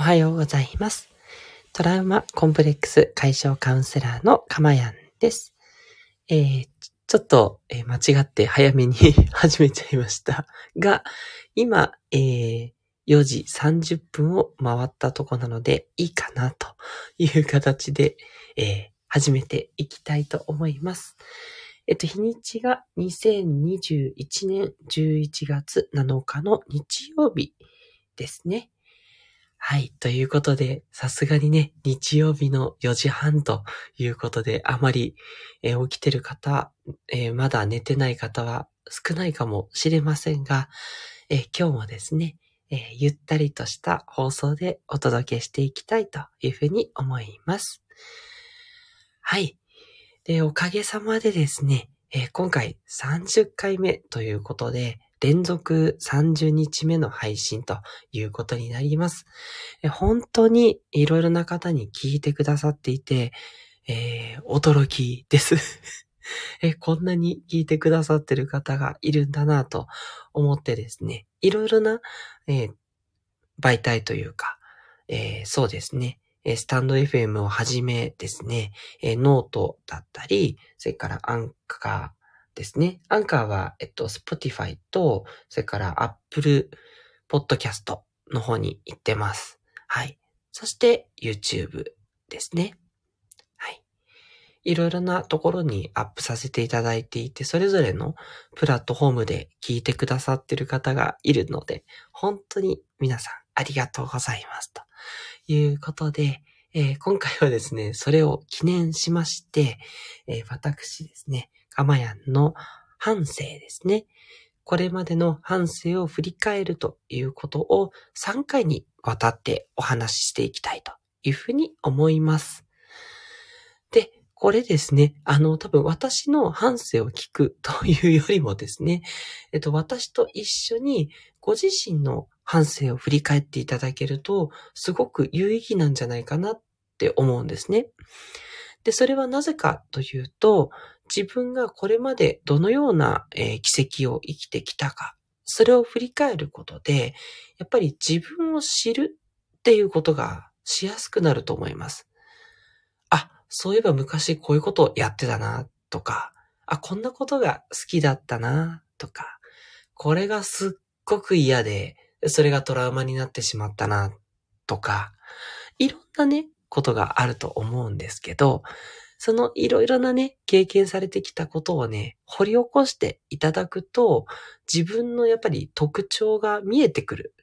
おはようございます。トラウマコンプレックス解消カウンセラーのかまやんです。えー、ちょっと、えー、間違って早めに始めちゃいましたが、今、えー、4時30分を回ったとこなのでいいかなという形で、えー、始めていきたいと思います。えっと、日にちが2021年11月7日の日曜日ですね。はい。ということで、さすがにね、日曜日の4時半ということで、あまり、えー、起きてる方、えー、まだ寝てない方は少ないかもしれませんが、えー、今日もですね、えゆったりとした放送でお届けしていきたいというふうに思います。はい。で、おかげさまでですね、え今回30回目ということで、連続30日目の配信ということになります。本当にいろいろな方に聞いてくださっていて、えー、驚きです。こんなに聞いてくださってる方がいるんだなと思ってですね、いろいろな、えー、媒体というか、えー、そうですね、スタンド FM をはじめですね、ノートだったり、それから Anchor、ですね。アンカーは、えっと、Spotify と、それから Apple Podcast の方に行ってます。はい。そして YouTube ですね。はい。いろいろなところにアップさせていただいていて、それぞれのプラットフォームで聞いてくださってる方がいるので、本当に皆さんありがとうございます。ということで、えー、今回はですね、それを記念しまして、えー、私ですね、かまやんの反省ですね。これまでの反省を振り返るということを3回にわたってお話ししていきたいというふうに思います。で、これですね、あの、多分私の反省を聞くというよりもですね、えっと、私と一緒にご自身の反省を振り返っていただけると、すごく有意義なんじゃないかなって思うんですね。で、それはなぜかというと、自分がこれまでどのような、えー、奇跡を生きてきたか、それを振り返ることで、やっぱり自分を知るっていうことがしやすくなると思います。あ、そういえば昔こういうことをやってたな、とか、あ、こんなことが好きだったな、とか、これがすっごく嫌で、それがトラウマになってしまったな、とか、いろんなね、ことがあると思うんですけど、そのいろいろなね、経験されてきたことをね、掘り起こしていただくと、自分のやっぱり特徴が見えてくる。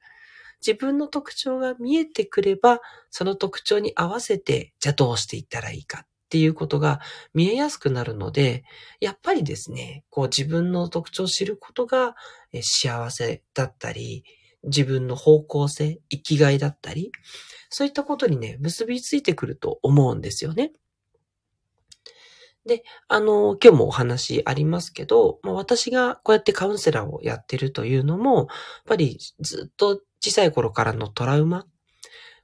自分の特徴が見えてくれば、その特徴に合わせて、じゃあどうしていったらいいかっていうことが見えやすくなるので、やっぱりですね、こう自分の特徴を知ることが幸せだったり、自分の方向性、生きがいだったり、そういったことにね、結びついてくると思うんですよね。で、あの、今日もお話ありますけど、まあ、私がこうやってカウンセラーをやってるというのも、やっぱりずっと小さい頃からのトラウマ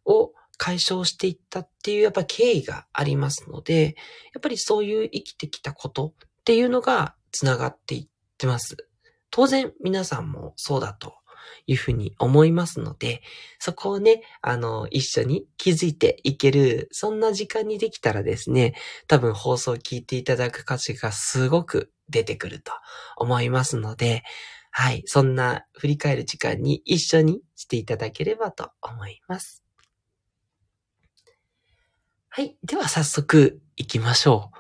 を解消していったっていうやっぱ経緯がありますので、やっぱりそういう生きてきたことっていうのが繋がっていってます。当然皆さんもそうだというふうに思いますので、そこをね、あの、一緒に気づいていける、そんな時間にできたらですね、多分放送を聞いていただく価値がすごく出てくると思いますので、はい、そんな振り返る時間に一緒にしていただければと思います。はい。では早速行きましょう。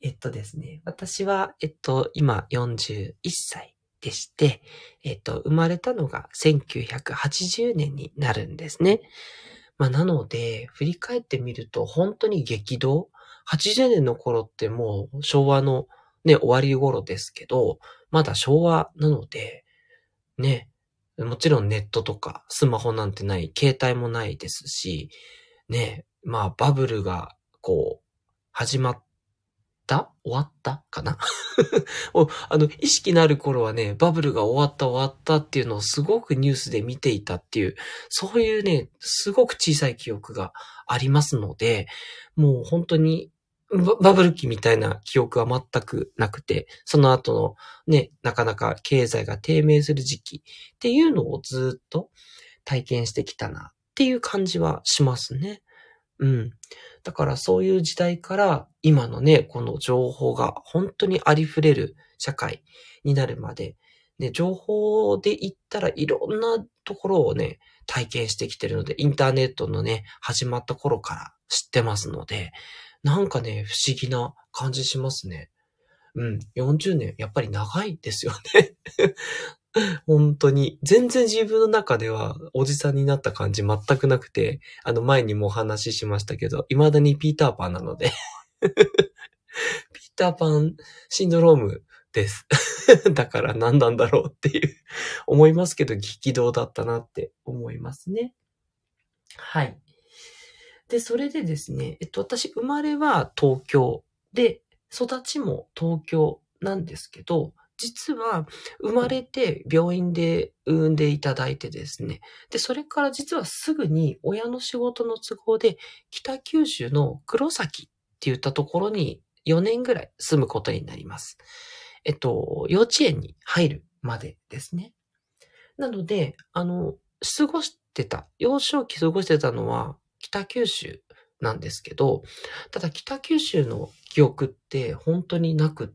えっとですね。私は、えっと、今41歳でして、えっと、生まれたのが1980年になるんですね。まあ、なので、振り返ってみると本当に激動 ?80 年の頃ってもう昭和のね、終わり頃ですけど、まだ昭和なので、ね、もちろんネットとかスマホなんてない、携帯もないですし、ね、まあバブルがこう始まった？終わった？かな？あの、意識のある頃はね、バブルが終わった終わったっていうのをすごくニュースで見ていたっていう、そういうね、すごく小さい記憶がありますので、もう本当にバブル期みたいな記憶は全くなくて、その後のね、なかなか経済が低迷する時期っていうのをずっと体験してきたなっっていう感じはしますね。うん。だからそういう時代から今のね、この情報が本当にありふれる社会になるまで、ね、情報で言ったらいろんなところをね、体験してきてるので、インターネットのね、始まった頃から知ってますので、なんかね、不思議な感じしますね。うん、40年、やっぱり長いですよね。本当に。全然自分の中ではおじさんになった感じ全くなくて、あの前にもお話ししましたけど、未だにピーターパンなので ピーターパンシンドロームです。だから何なんだろうっていう思いますけど、激動だったなって思いますね。はい。で、それでですね、えっと、私、生まれは東京で、育ちも東京なんですけど、実は生まれて病院で産んでいただいてですね。で、それから実はすぐに親の仕事の都合で北九州の黒崎って言ったところに4年ぐらい住むことになります。えっと、幼稚園に入るまでですね。なので、あの、過ごしてた、幼少期過ごしてたのは北九州なんですけど、ただ北九州の記憶って本当になくって、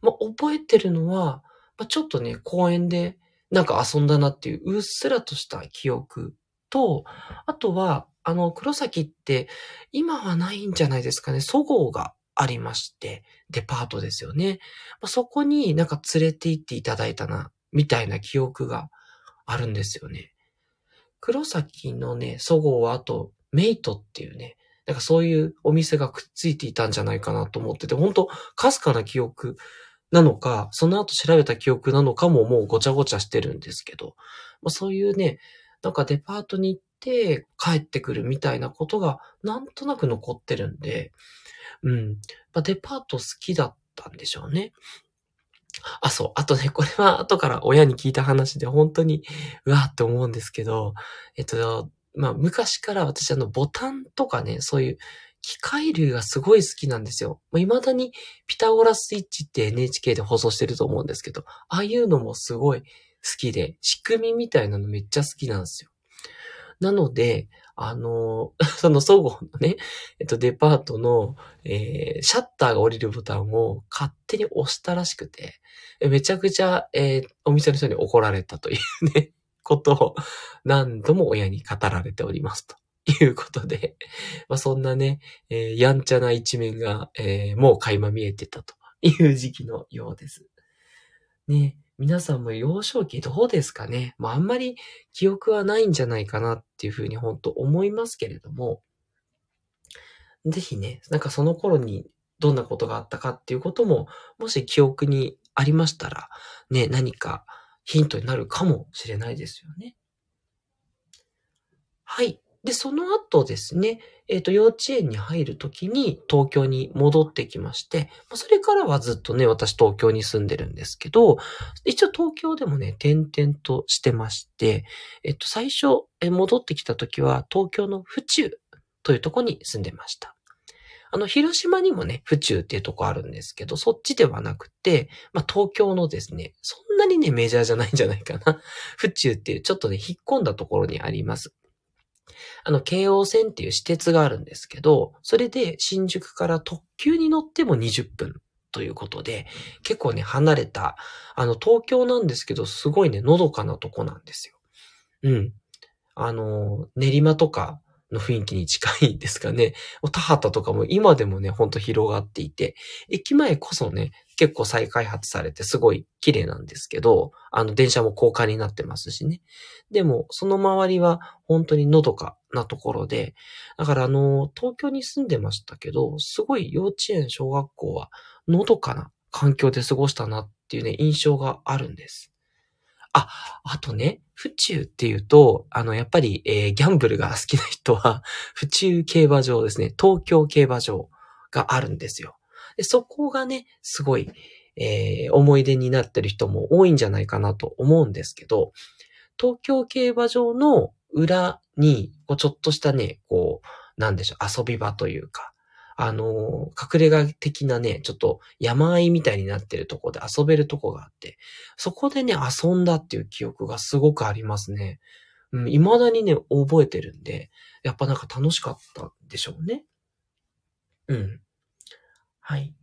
まあ、覚えてるのは、まあ、ちょっとね、公園でなんか遊んだなっていううっすらとした記憶と、あとは、あの、黒崎って今はないんじゃないですかね、そごうがありまして、デパートですよね。まあ、そこになんか連れて行っていただいたな、みたいな記憶があるんですよね。黒崎のね、そごうはあと、メイトっていうね、なんかそういうお店がくっついていたんじゃないかなと思ってて、本当かすかな記憶なのか、その後調べた記憶なのかももうごちゃごちゃしてるんですけど、まあ、そういうね、なんかデパートに行って帰ってくるみたいなことがなんとなく残ってるんで、うん。まあ、デパート好きだったんでしょうね。あ、そう。あとね、これは後から親に聞いた話で本当に、うわーって思うんですけど、えっと、まあ、昔から私あの、ボタンとかね、そういう機械類がすごい好きなんですよ。まあ、未だにピタゴラスイッチって NHK で放送してると思うんですけど、ああいうのもすごい好きで、仕組みみたいなのめっちゃ好きなんですよ。なので、あの、その総合のね、えっと、デパートの、えー、シャッターが降りるボタンを勝手に押したらしくて、めちゃくちゃ、えー、お店の人に怒られたというね、ことを何度も親に語られておりますと。いうことで、まあ、そんなね、えー、やんちゃな一面が、えー、もう垣間見えてたという時期のようです。ね、皆さんも幼少期どうですかね？まあ、あんまり記憶はないんじゃないかなっていうふうに本当思いますけれども、ぜひね、なんかその頃にどんなことがあったかっていうことも、もし記憶にありましたら、ね、何かヒントになるかもしれないですよね。はい。で、その後ですね、えっ、ー、と、幼稚園に入るときに東京に戻ってきまして、それからはずっとね、私東京に住んでるんですけど、一応東京でもね、転々としてまして、えっ、と、最初、戻ってきたときは東京の府中というとこに住んでました。あの、広島にもね、府中っていうとこあるんですけど、そっちではなくて、まあ、東京のですね、そんなにね、メジャーじゃないんじゃないかな。府中っていうちょっとね、引っ込んだところにあります。あの、京王線っていう私鉄があるんですけど、それで新宿から特急に乗っても20分ということで、結構ね、離れた、あの、東京なんですけど、すごいね、のどかなとこなんですよ。うん。あの、練馬とか、の雰囲気に近いですかね。田畑とかも今でもね、ほんと広がっていて、駅前こそね、結構再開発されてすごい綺麗なんですけど、あの電車も高架になってますしね。でも、その周りは本当にのどかなところで、だからあの、東京に住んでましたけど、すごい幼稚園、小学校はのどかな環境で過ごしたなっていうね、印象があるんです。あ、あとね、府中っていうと、あの、やっぱり、えー、ギャンブルが好きな人は、府中競馬場ですね、東京競馬場があるんですよ。でそこがね、すごい、えー、思い出になってる人も多いんじゃないかなと思うんですけど、東京競馬場の裏に、こうちょっとしたね、こう、なんでしょう、遊び場というか、あの、隠れ家的なね、ちょっと山あいみたいになってるとこで遊べるとこがあって、そこでね、遊んだっていう記憶がすごくありますね。うん、未だにね、覚えてるんで、やっぱなんか楽しかったんでしょうね。うん。はい。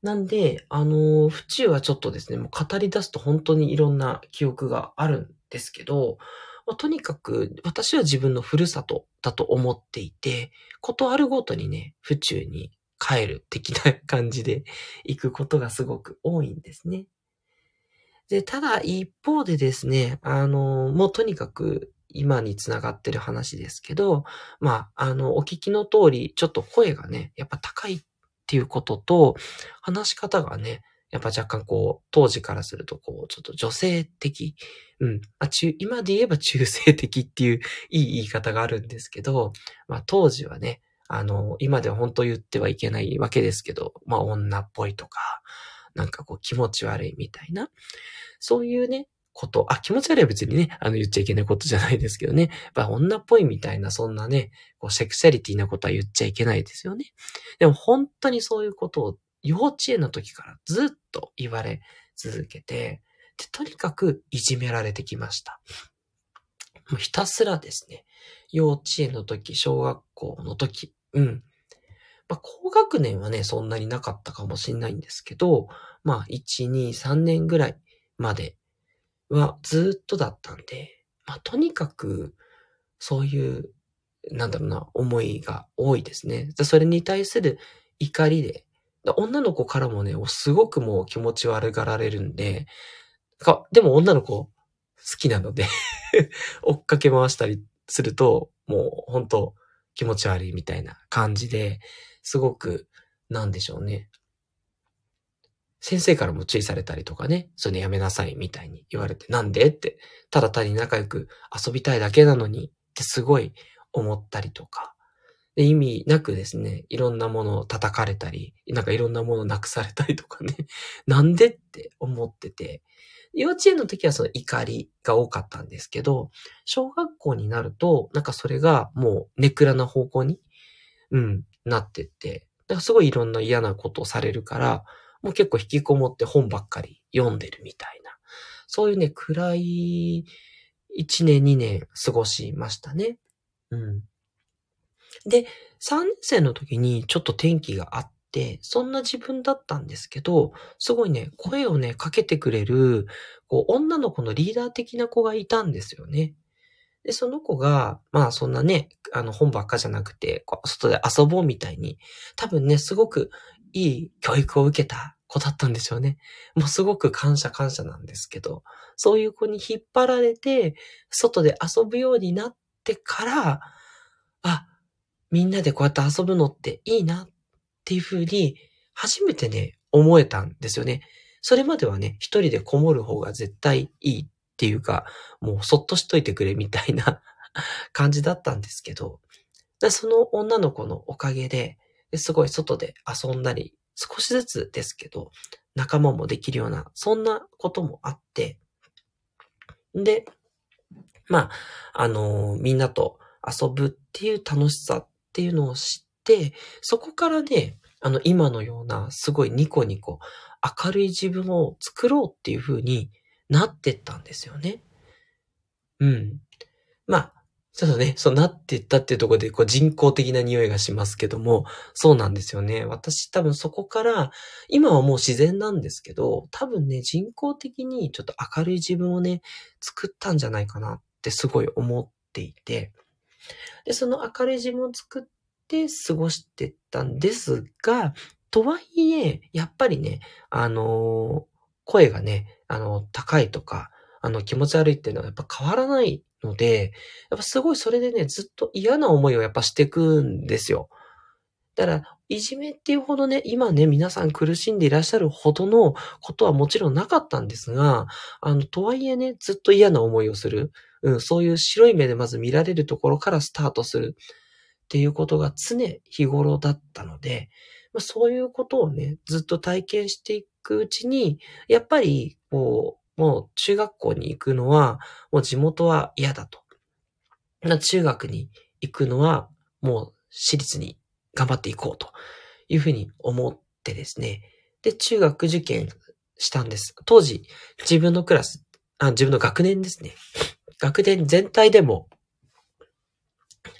なんで、あの、府中はちょっとですね、もう語り出すと本当にいろんな記憶があるんですけど、まあ、とにかく私は自分のふるさとだと思っていて、ことあるごとにね、府中に帰る的な感じで 行くことがすごく多いんですね。で、ただ一方でですね、あの、もうとにかく今につながってる話ですけど、まあ、あの、お聞きの通り、ちょっと声がね、やっぱ高いっていうことと、話し方がね、やっぱ若干こう、当時からするとこう、ちょっと女性的。うん。あ中、今で言えば中性的っていういい言い方があるんですけど、まあ当時はね、あの、今では本当言ってはいけないわけですけど、まあ女っぽいとか、なんかこう気持ち悪いみたいな、そういうね、こと。あ、気持ち悪いは別にね、あの言っちゃいけないことじゃないですけどね。やっぱ女っぽいみたいな、そんなね、こうセクシャリティなことは言っちゃいけないですよね。でも本当にそういうことを幼稚園の時からずっと言われ続けて、で、とにかくいじめられてきました。もうひたすらですね、幼稚園の時、小学校の時、うん。まあ、高学年はね、そんなになかったかもしれないんですけど、まあ、1、2、3年ぐらいまではずっとだったんで、まあ、とにかく、そういう、なんだろうな、思いが多いですね。それに対する怒りで、女の子からもね、すごくもう気持ち悪がられるんで、かでも女の子好きなので 追っかけ回したりすると、もう本当気持ち悪いみたいな感じで、すごく、なんでしょうね。先生からも注意されたりとかね、それやめなさいみたいに言われて、なんでって、ただ単に仲良く遊びたいだけなのにってすごい思ったりとか、で意味なくですね、いろんなものを叩かれたり、なんかいろんなものをなくされたりとかね、なんでって思ってて、幼稚園の時はその怒りが多かったんですけど、小学校になると、なんかそれがもうネクラな方向に、うん、なってって、だからすごいいろんな嫌なことをされるから、もう結構引きこもって本ばっかり読んでるみたいな。そういうね、暗い1年2年過ごしましたね。うん。で、3年生の時にちょっと天気があって、そんな自分だったんですけど、すごいね、声をね、かけてくれる、こう、女の子のリーダー的な子がいたんですよね。で、その子が、まあそんなね、あの本ばっかじゃなくて、外で遊ぼうみたいに、多分ね、すごくいい教育を受けた子だったんでしょうね。もうすごく感謝感謝なんですけど、そういう子に引っ張られて、外で遊ぶようになってから、あ、みんなでこうやって遊ぶのっていいなっていうふうに、初めてね、思えたんですよね。それまではね、一人でこもる方が絶対いいっていうか、もうそっとしといてくれみたいな 感じだったんですけど、その女の子のおかげで、すごい外で遊んだり、少しずつですけど、仲間もできるような、そんなこともあって、で、まあ、あのー、みんなと遊ぶっていう楽しさっっていうのを知って、そこからね、あの、今のような、すごいニコニコ、明るい自分を作ろうっていう風になってったんですよね。うん。まあ、ちょっとね、そうなってったっていうところで、こう人工的な匂いがしますけども、そうなんですよね。私多分そこから、今はもう自然なんですけど、多分ね、人工的にちょっと明るい自分をね、作ったんじゃないかなってすごい思っていて、で、その明るい自分を作って過ごしてったんですが、とはいえ、やっぱりね、あのー、声がね、あの、高いとか、あの、気持ち悪いっていうのはやっぱ変わらないので、やっぱすごいそれでね、ずっと嫌な思いをやっぱしていくんですよ。だから、いじめっていうほどね、今ね、皆さん苦しんでいらっしゃるほどのことはもちろんなかったんですが、あの、とはいえね、ずっと嫌な思いをする。うん、そういう白い目でまず見られるところからスタートするっていうことが常日頃だったので、まあ、そういうことをね、ずっと体験していくうちに、やっぱり、こう、もう中学校に行くのは、もう地元は嫌だと。中学に行くのは、もう私立に頑張っていこうというふうに思ってですね。で、中学受験したんです。当時、自分のクラス、あ、自分の学年ですね。学年全体でも、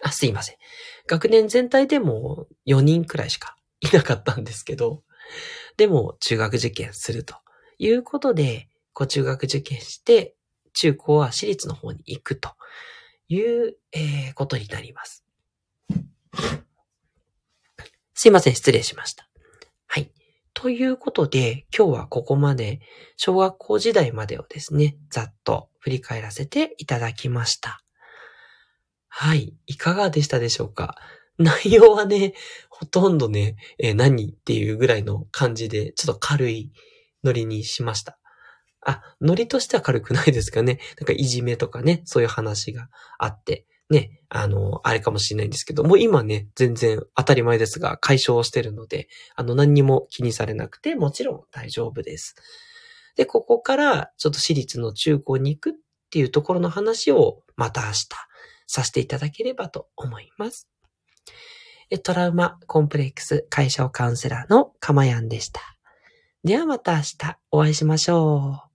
あ、すいません。学年全体でも4人くらいしかいなかったんですけど、でも中学受験するということで、こう中学受験して、中高は私立の方に行くという、えー、ことになります。すいません、失礼しました。ということで、今日はここまで、小学校時代までをですね、ざっと振り返らせていただきました。はい。いかがでしたでしょうか？内容はね、ほとんどね、えー、何っていうぐらいの感じで、ちょっと軽いノリにしました。あ、ノリとしては軽くないですかね。なんかいじめとかね、そういう話があって、ね、あの、あれかもしれないんですけど、もう今ね、全然当たり前ですが、解消してるので、あの、何にも気にされなくて、もちろん大丈夫です。で、ここから、ちょっと私立の中高に行くっていうところの話を、また明日、させていただければと思います。トラウマコンプレックス解消カウンセラーのかまやんでした。ではまた明日お会いしましょう。